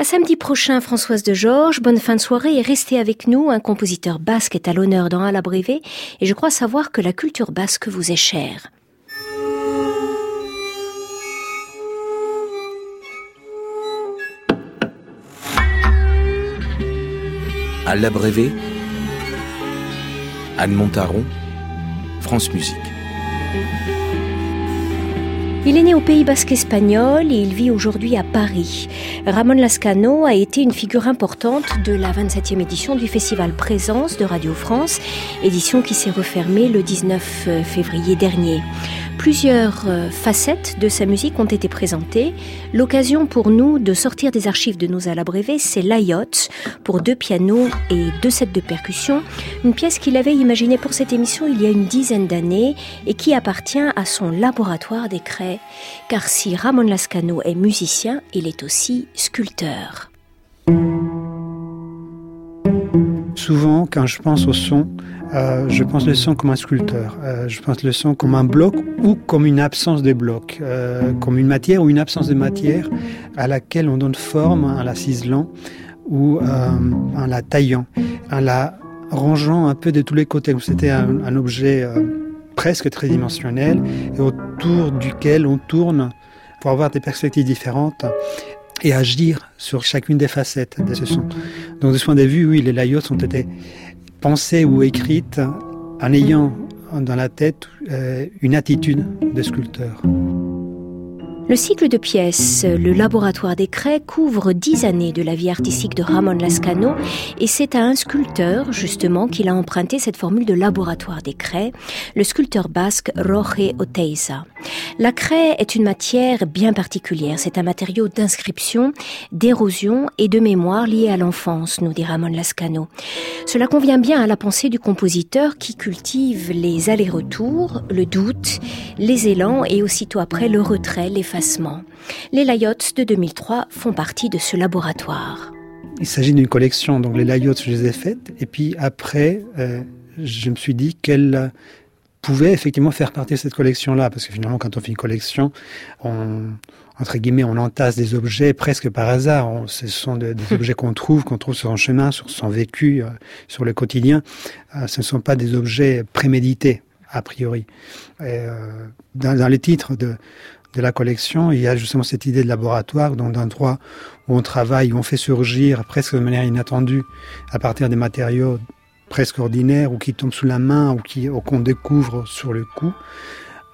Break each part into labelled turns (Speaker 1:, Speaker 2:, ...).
Speaker 1: À samedi prochain, Françoise de Georges. Bonne fin de soirée et restez avec nous. Un compositeur basque est à l'honneur dans la Brévé et je crois savoir que la culture basque vous est chère.
Speaker 2: À l'abrévé, Anne Montaron, France Musique.
Speaker 1: Il est né au Pays basque espagnol et il vit aujourd'hui à Paris. Ramon Lascano a été une figure importante de la 27e édition du Festival Présence de Radio France, édition qui s'est refermée le 19 février dernier. Plusieurs euh, facettes de sa musique ont été présentées. L'occasion pour nous de sortir des archives de nos Alabrévés, c'est l'Ayotte pour deux pianos et deux sets de percussion, une pièce qu'il avait imaginée pour cette émission il y a une dizaine d'années et qui appartient à son laboratoire des car si Ramon Lascano est musicien, il est aussi sculpteur.
Speaker 3: Souvent, quand je pense au son, euh, je pense le son comme un sculpteur. Euh, je pense le son comme un bloc ou comme une absence de bloc, euh, comme une matière ou une absence de matière à laquelle on donne forme en la ciselant ou en la taillant, en la rangeant un peu de tous les côtés. C'était un, objet presque tridimensionnel et autour duquel on tourne pour avoir des perspectives différentes et agir sur chacune des facettes de ce son. Donc de ce point de vue, oui, les layouts ont été pensée ou écrite en ayant dans la tête euh, une attitude de sculpteur.
Speaker 1: Le cycle de pièces Le Laboratoire des Craies couvre dix années de la vie artistique de Ramon Lascano et c'est à un sculpteur, justement, qu'il a emprunté cette formule de Laboratoire des Craies, le sculpteur basque Roge Oteiza. La craie est une matière bien particulière. C'est un matériau d'inscription, d'érosion et de mémoire lié à l'enfance, nous dit Ramon Lascano. Cela convient bien à la pensée du compositeur qui cultive les allers-retours, le doute, les élans et aussitôt après le retrait, l'effacement les Layots de 2003 font partie de ce laboratoire.
Speaker 3: Il s'agit d'une collection, donc les Layots, je les ai faites, et puis après, euh, je me suis dit qu'elle pouvait effectivement faire partie de cette collection-là, parce que finalement, quand on fait une collection, on, entre guillemets, on entasse des objets presque par hasard. ce sont des, objets qu'on trouve, qu'on trouve sur un chemin, sur son vécu, euh, sur le quotidien. Euh, ce ne sont pas des objets prémédités, a priori. Et, dans, dans les titres de, de la collection, il y a justement cette idée de laboratoire, donc d'un endroit où on travaille, où on fait surgir presque de manière inattendue, à partir des matériaux presque ordinaires ou qui tombent sous la main ou qu'on découvre sur le coup,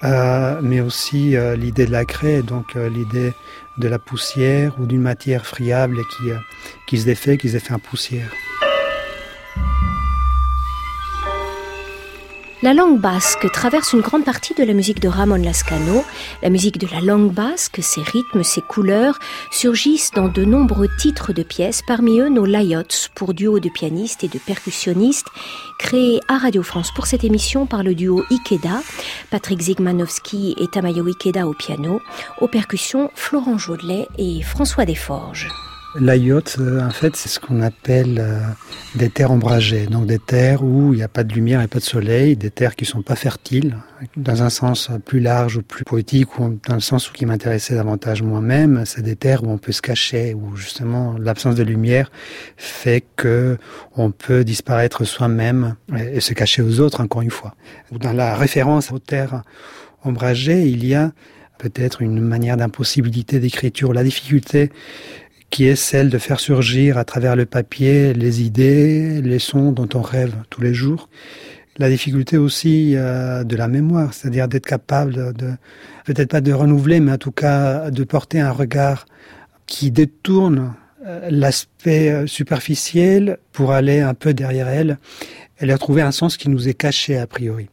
Speaker 3: euh, mais aussi euh, l'idée de la craie, donc euh, l'idée de la poussière ou d'une matière friable qui, qui se défait, qui se défait en poussière.
Speaker 1: La langue basque traverse une grande partie de la musique de Ramon Lascano. La musique de la langue basque, ses rythmes, ses couleurs, surgissent dans de nombreux titres de pièces, parmi eux nos layots pour duo de pianistes et de percussionnistes, créés à Radio France pour cette émission par le duo Ikeda, Patrick Zigmanowski et Tamayo Ikeda au piano, aux percussions Florent Jaudelet et François Desforges.
Speaker 3: L'ayotte, euh, en fait, c'est ce qu'on appelle euh, des terres ombragées. Donc des terres où il n'y a pas de lumière et pas de soleil, des terres qui sont pas fertiles, dans un sens plus large ou plus poétique, ou dans le sens où qui m'intéressait davantage moi-même, c'est des terres où on peut se cacher, où justement l'absence de lumière fait que on peut disparaître soi-même et, se cacher aux autres, encore une fois. Dans la référence aux terres ombragées, il y a peut-être une manière d'impossibilité d'écriture, la difficulté qui est celle de faire surgir à travers le papier les idées, les sons dont on rêve tous les jours. La difficulté aussi euh, de la mémoire, c'est-à-dire d'être capable de, peut-être pas de renouveler, mais en tout cas de porter un regard qui détourne euh, l'aspect euh, superficiel pour aller un peu derrière elle et leur trouver un sens qui nous est caché a priori.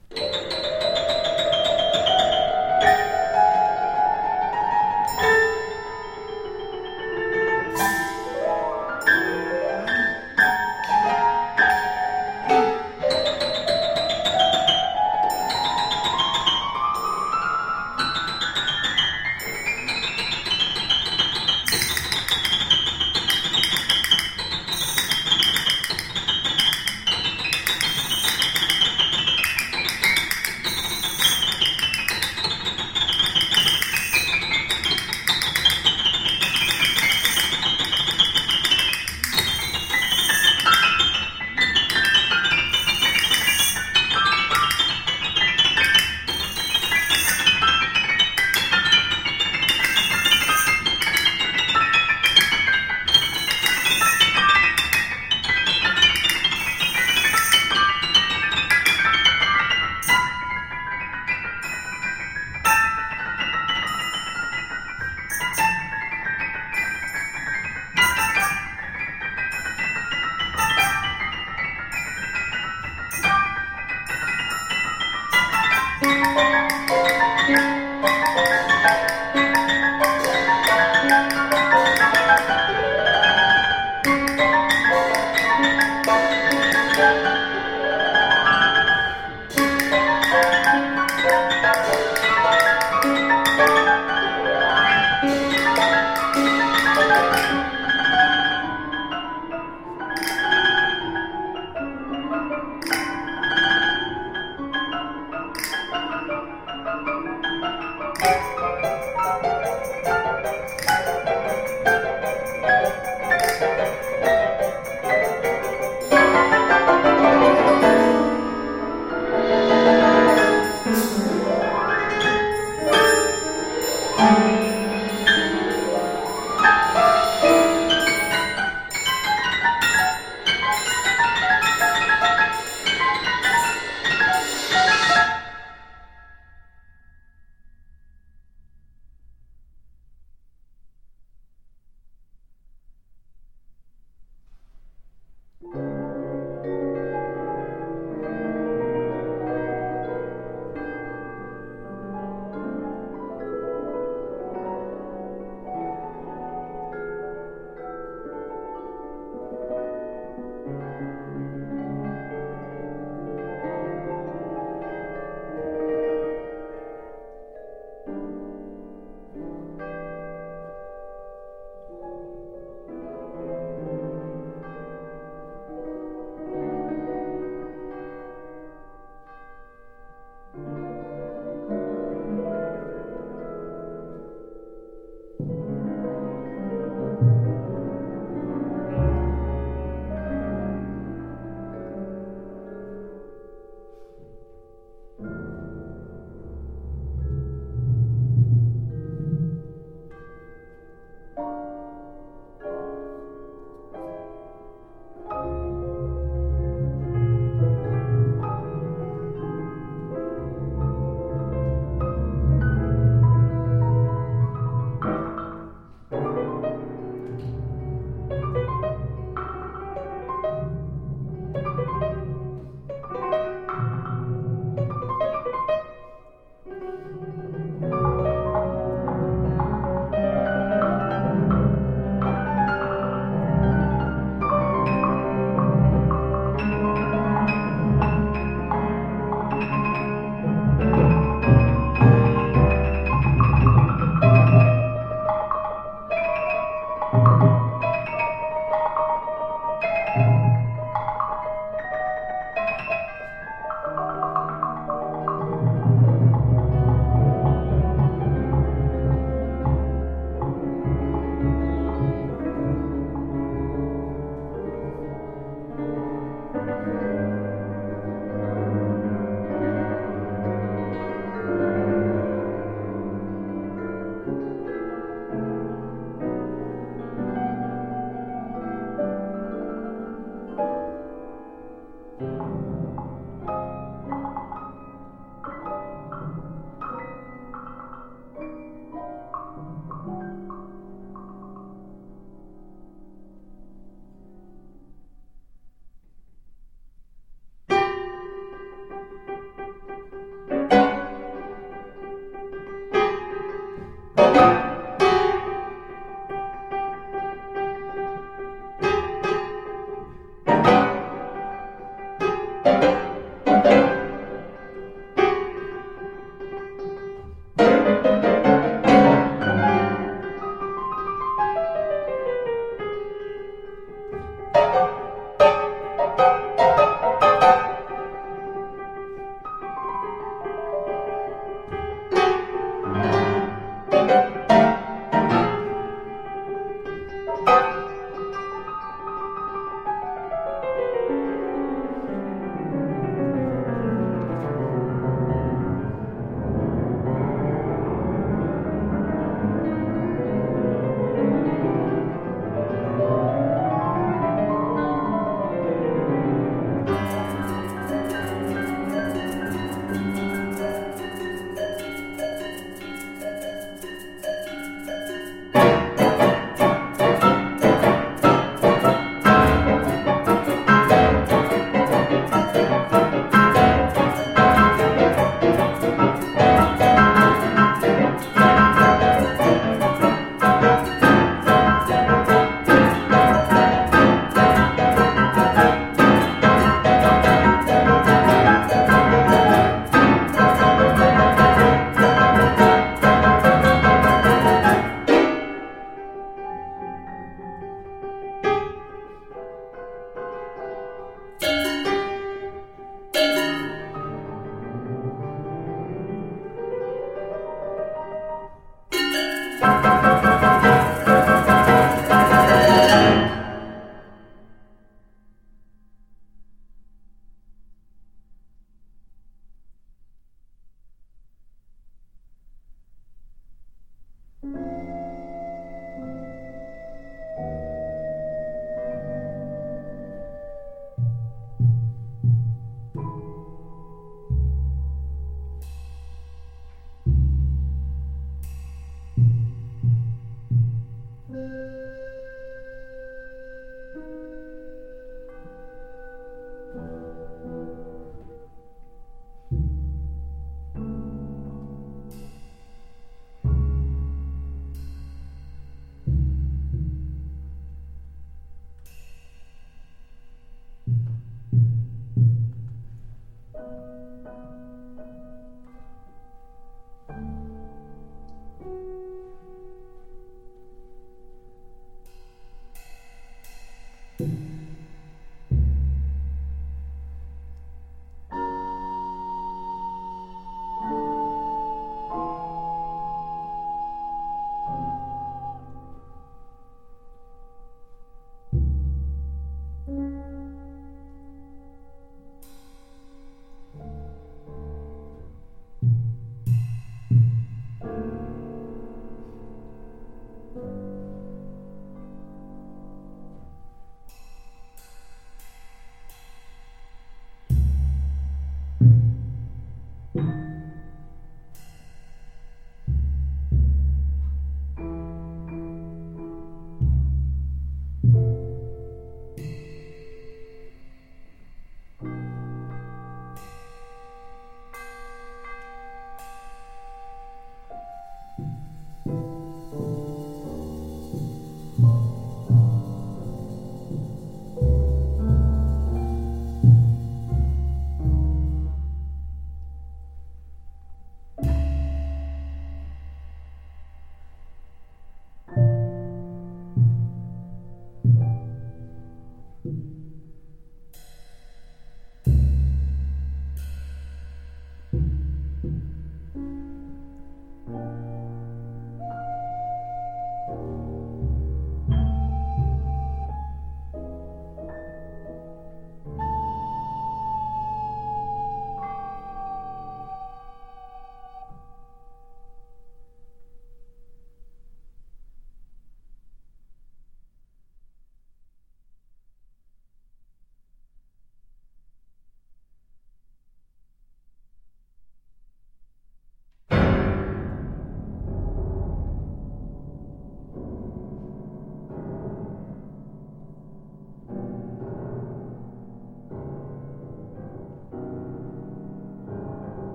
Speaker 1: Música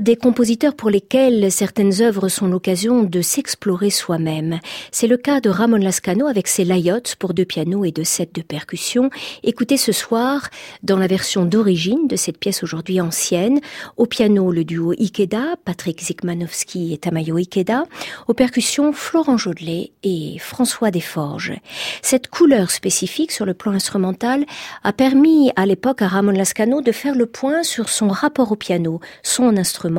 Speaker 1: des compositeurs pour lesquels certaines œuvres sont l'occasion de s'explorer soi-même. C'est le cas de Ramon Lascano avec ses layottes pour deux pianos et deux sets de percussion. Écoutez ce soir, dans la version d'origine de cette pièce aujourd'hui ancienne, au piano le duo Ikeda, Patrick Zikmanowski et Tamayo Ikeda, aux percussions Florent Jodelet et François Desforges. Cette couleur spécifique sur le plan instrumental a permis à l'époque à Ramon Lascano de faire le point sur son rapport au piano, son instrument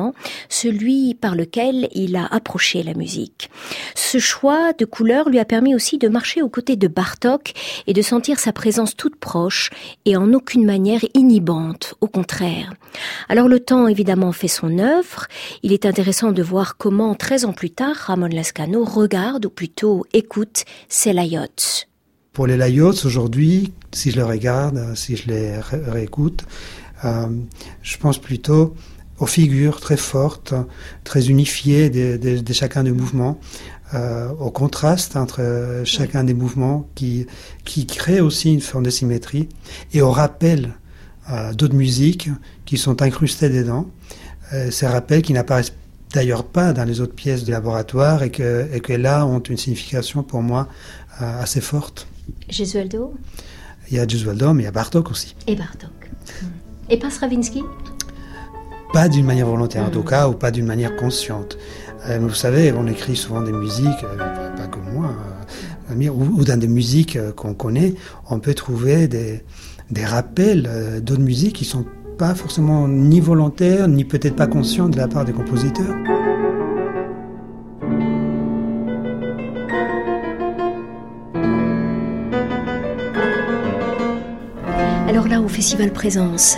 Speaker 1: celui par lequel il a approché la musique. Ce choix de couleurs lui a permis aussi de marcher aux côtés de Bartok et de sentir sa présence toute proche et en aucune manière inhibante, au contraire. Alors le temps évidemment fait son œuvre, il est intéressant de voir comment 13 ans plus tard Ramon Lascano regarde ou plutôt écoute ses layots.
Speaker 3: Pour les layots aujourd'hui, si je les regarde, si je les réécoute, euh, je pense plutôt aux figures très fortes, très unifiées de, chacun des mouvements, euh, au contraste entre chacun des mouvements qui, qui crée aussi une forme de symétrie, et au rappel euh, d'autres musiques qui sont incrustées dedans. ces rappels qui n'apparaissent d'ailleurs pas dans les autres pièces du laboratoire et que, et que là ont une signification pour moi assez forte.
Speaker 1: Gesualdo?
Speaker 3: Il y a Gesualdo, mais il y a Bartok aussi.
Speaker 1: Et Bartok. Et pas Stravinsky?
Speaker 3: Pas d'une manière volontaire en tout hmm. cas, ou pas d'une manière consciente. Euh, vous savez, on écrit souvent des musiques, euh, pas que moi, euh, ou, dans des musiques qu'on connaît, on peut trouver des, des rappels d'autres musiques qui sont pas forcément ni volontaires, ni peut-être pas conscients de la part des compositeurs.
Speaker 1: Alors là, au Festival Présence,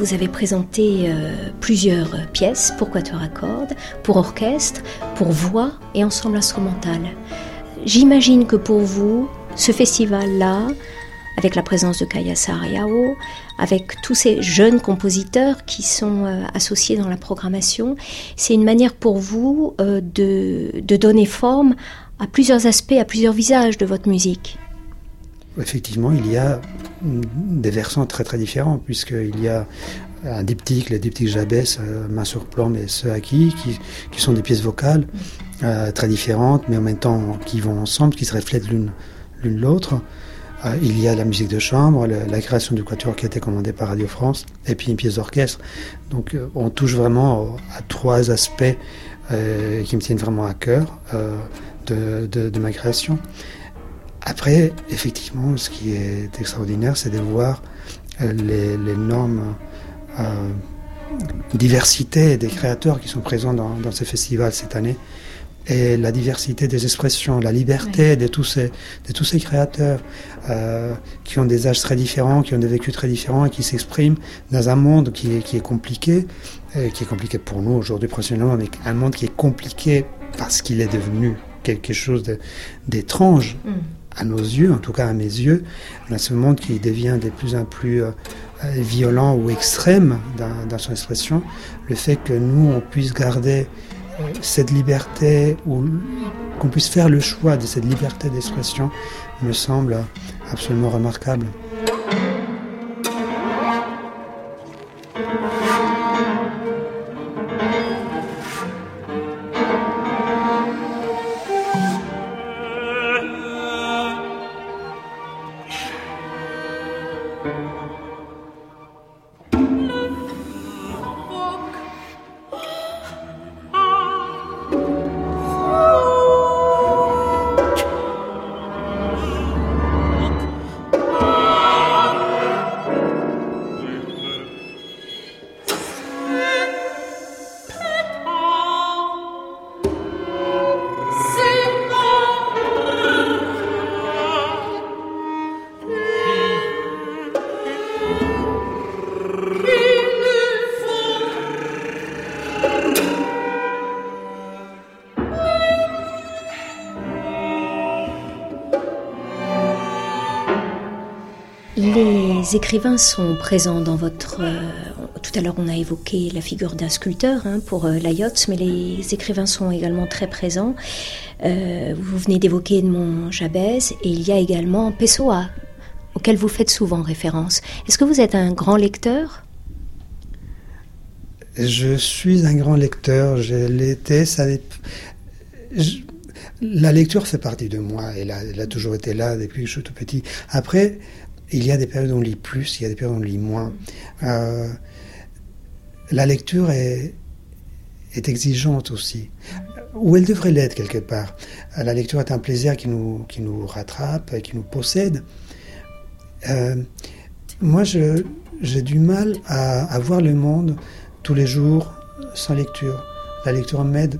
Speaker 1: vous avez présenté euh, plusieurs pièces pour quatuor à cordes, pour orchestre, pour voix et ensemble instrumental. J'imagine que pour vous, ce festival-là, avec la présence de Kaya Sariao, avec tous ces jeunes compositeurs qui sont euh, associés dans la programmation, c'est une manière pour vous de donner forme à plusieurs aspects, à plusieurs visages de votre musique.
Speaker 3: Effectivement, il y a des versants très très différents, puisqu'il y a un diptyque, le diptyque Jabès, euh, Main sur plan, mais ceux acquis, qui, qui sont des pièces vocales euh, très différentes, mais en même temps qui vont ensemble, qui se reflètent l'une l'autre. Euh, il y a la musique de chambre, la, création du quatuor qui a été commandée par Radio France, et puis une pièce d'orchestre. Donc on touche vraiment à trois aspects qui me tiennent vraiment à cœur de, de, de ma création. Après, effectivement, ce qui est extraordinaire, c'est de voir euh, l'énorme euh, diversité des créateurs qui sont présents dans, ces festivals cette année et la diversité des expressions, la liberté de, tous ces, de tous ces créateurs euh, qui ont des âges très différents, qui ont des vécus très différents et qui s'expriment dans un monde qui est, qui est compliqué, qui est compliqué pour nous aujourd'hui professionnellement, mais un monde qui est compliqué parce qu'il est devenu quelque chose d'étrange. Mm à nos yeux, en tout cas à mes yeux, dans ce monde qui devient de plus en plus euh, violent ou extrême dans, son expression, le fait que nous, on puisse garder euh, cette liberté ou qu'on puisse faire le choix de cette liberté d'expression me semble absolument remarquable.
Speaker 1: Les écrivains sont présents dans votre... Euh, tout à l'heure, on a évoqué la figure d'un sculpteur hein, pour euh, mais les écrivains sont également très présents. Euh, vous venez d'évoquer Edmond Jabez, et il y a également Pessoa, auquel vous faites souvent référence. Est-ce que vous êtes un grand lecteur?
Speaker 3: Je suis un grand lecteur, je l'étais, ça... La lecture fait partie de moi, elle a, elle a toujours été là depuis que je suis tout petit. Après, il y a des périodes où on lit plus, il y a des périodes où on lit moins. Euh, la lecture est, est exigeante aussi, ou elle devrait l'être quelque part. La lecture est un plaisir qui nous, qui nous rattrape, qui nous possède. Euh, moi, j'ai du mal à, à, voir le monde tous les jours sans lecture. La lecture m'aide,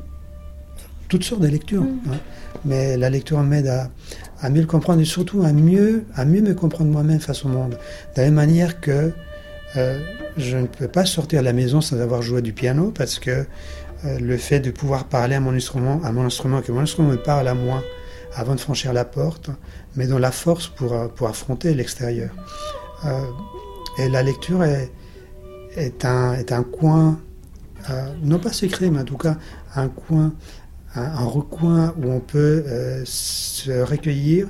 Speaker 3: toutes sortes de lectures, mm. hein. Mais la lecture m'aide à, mieux le comprendre et surtout à mieux, à mieux me comprendre moi-même face au monde. De la même manière que euh, je ne peux pas sortir de la maison sans avoir joué du piano parce que euh, le fait de pouvoir parler à mon instrument, à mon instrument, que mon instrument me parle à moi avant de franchir la porte, mais dans la force pour, euh, pour affronter l'extérieur. et la lecture est, un, est un coin, non pas secret, mais en tout cas un coin, un, recoin où on peut se recueillir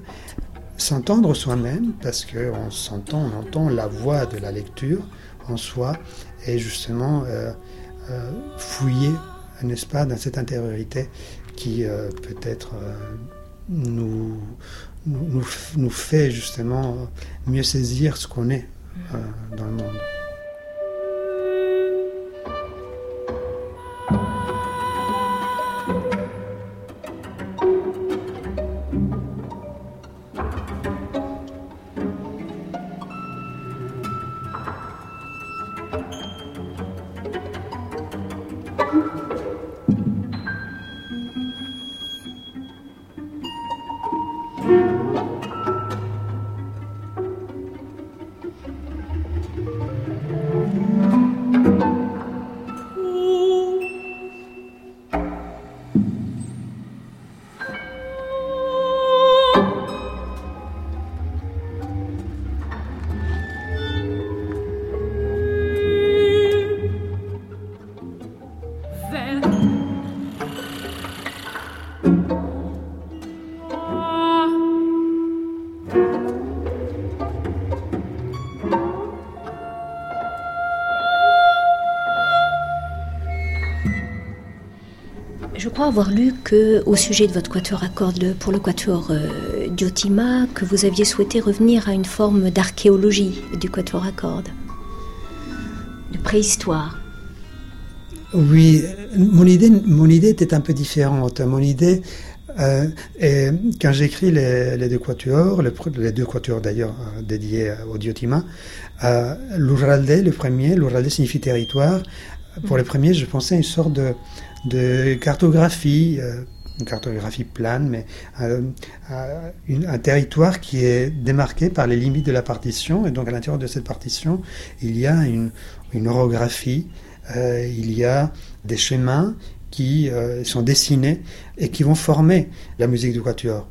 Speaker 3: s'entendre soi-même, parce qu'on s'entend, on entend la voix de la lecture en soi, et justement euh, euh, fouiller, n'est-ce pas, dans cette intériorité qui euh, peut-être nous, nous, nous, fait justement mieux saisir ce qu'on est dans le monde.
Speaker 1: Avoir lu que, au sujet de votre quatuor à cordes pour le quatuor euh, Diotima, que vous aviez souhaité revenir à une forme d'archéologie du quatuor à cordes, de préhistoire.
Speaker 3: Oui, mon idée, mon idée était un peu différente. Mon idée, euh, quand j'écris les, les, deux quatuors, les, deux quatuors d'ailleurs euh, dédiés au Diotima, euh, l'Uralde, le premier, l'Uralde signifie territoire. Pour le premier, je pensais à une sorte de, cartographie, euh, une cartographie plane, mais euh, euh, un territoire qui est démarqué par les limites de la partition. Et donc à l'intérieur de cette partition, il y a une, une orographie, il y a des chemins qui sont dessinés et qui vont former la musique du quatuor.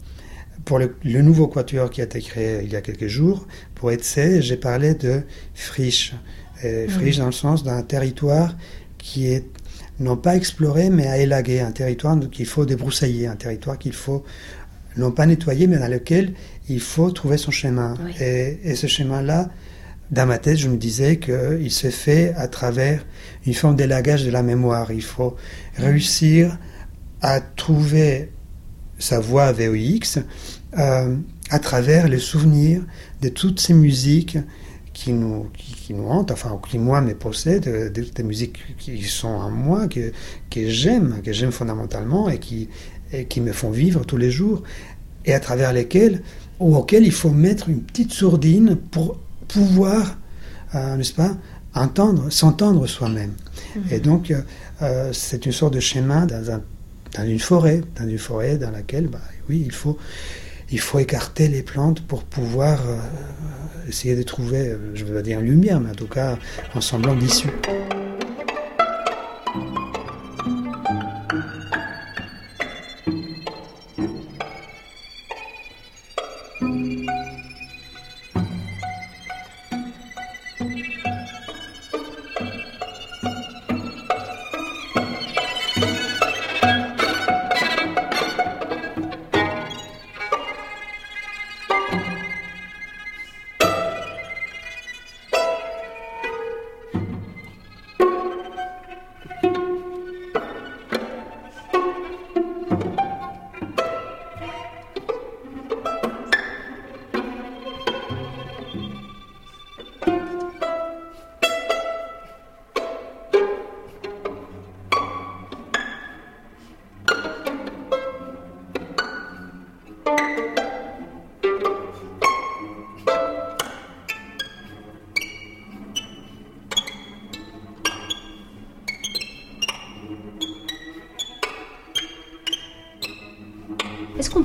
Speaker 3: Pour le, nouveau quatuor qui a été créé il y a quelques jours, pour Etsé, j'ai parlé de friche. Friche dans le sens d'un territoire qui est non pas explorer, mais à élaguer, un territoire qu'il faut débroussailler, un territoire qu'il faut non pas nettoyer, mais dans lequel il faut trouver son chemin. Et, ce chemin-là, dans ma tête, je me disais qu'il se fait à travers une forme d'élagage de la mémoire. Il faut réussir à trouver sa voix VOX euh, à travers les souvenirs de toutes ces musiques qui nous, qui, nous hantent, enfin, qui moi me possèdent, des, musiques qui sont en moi, que, que j'aime, que j'aime fondamentalement et qui, qui me font vivre tous les jours, et à travers lesquelles, ou auxquelles il faut mettre une petite sourdine pour pouvoir, euh, n'est-ce pas, entendre, s'entendre soi-même. Mhm. Et donc, euh, c'est une sorte de chemin dans, un, dans une forêt, dans une forêt dans laquelle, bah, oui, il faut, il faut écarter les plantes pour pouvoir euh, essayer de trouver, euh, je ne veux pas dire une lumière, mais en tout cas un semblant d'issue.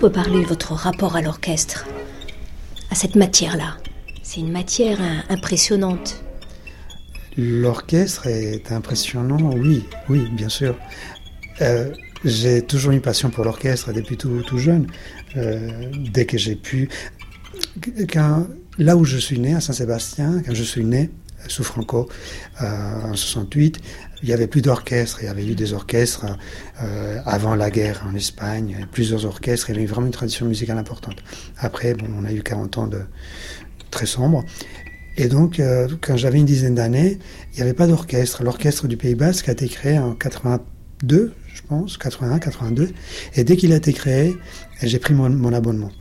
Speaker 1: Peut parler de votre rapport à l'orchestre À cette matière-là C'est une matière impressionnante.
Speaker 3: L'orchestre est impressionnant, oui, oui, bien sûr. Euh, j'ai toujours une passion pour l'orchestre depuis tout, tout jeune. Euh, dès que j'ai pu. Quand, là où je suis né, à Saint-Sébastien, quand je suis né, sous Franco, euh, en 68, il y avait plus d'orchestres. Il y avait eu des orchestres euh, avant la guerre en Espagne, plusieurs orchestres. Il y avait vraiment une tradition musicale importante. Après, bon, on a eu 40 ans de très sombre. Et donc, euh, quand j'avais une dizaine d'années, il n'y avait pas d'orchestre. L'orchestre du Pays Basque a été créé en 82, je pense, 81, 82. Et dès qu'il a été créé, j'ai pris mon, abonnement.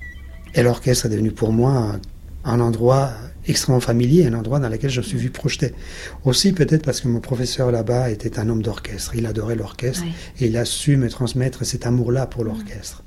Speaker 3: Et l'orchestre est devenu pour moi un, endroit extrêmement familier, un endroit dans lequel je me suis vu projeter. Aussi peut-être parce que mon professeur là-bas était un homme d'orchestre. Il adorait l'orchestre et il a su me transmettre cet amour-là pour l'orchestre.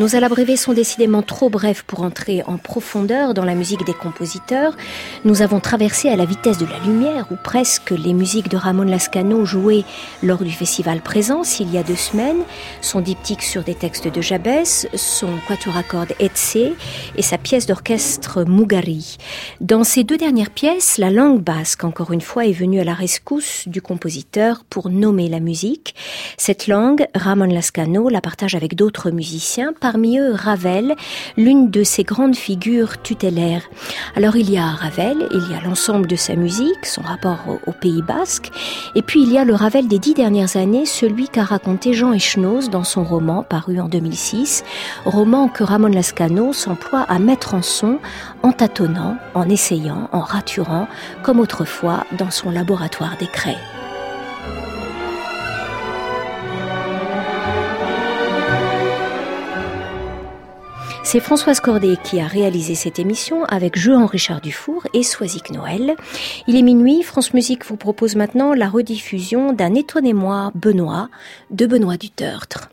Speaker 1: Nos à sont décidément trop brefs pour entrer en profondeur dans la musique des compositeurs. Nous avons traversé à la vitesse de la lumière, ou presque, les musiques de Ramon Lascano jouées lors du festival Présence il y a deux semaines, son diptyque sur des textes de Jabès, son quatuor à cordes et sa pièce d'orchestre Mugari. Dans ces deux dernières pièces, la langue basque, encore une fois, est venue à la rescousse du compositeur pour nommer la musique. Cette langue, Ramon Lascano la partage avec d'autres musiciens, parmi eux Ravel, l'une de ses grandes figures tutélaires. Alors il y a Ravel, il y a l'ensemble de sa musique, son rapport au, Pays basque, et puis il y a le Ravel des dix dernières années, celui qu'a raconté Jean Echnoz dans son roman paru en 2006, roman que Ramon Lascano s'emploie à mettre en son en tâtonnant, en essayant, en raturant, comme autrefois dans son laboratoire des craies. C'est Françoise Cordet qui a réalisé cette émission avec Jean-Richard Dufour et Soisic Noël. Il est minuit, France Musique vous propose maintenant la rediffusion d'un Étonnez-moi Benoît de Benoît du Tertre.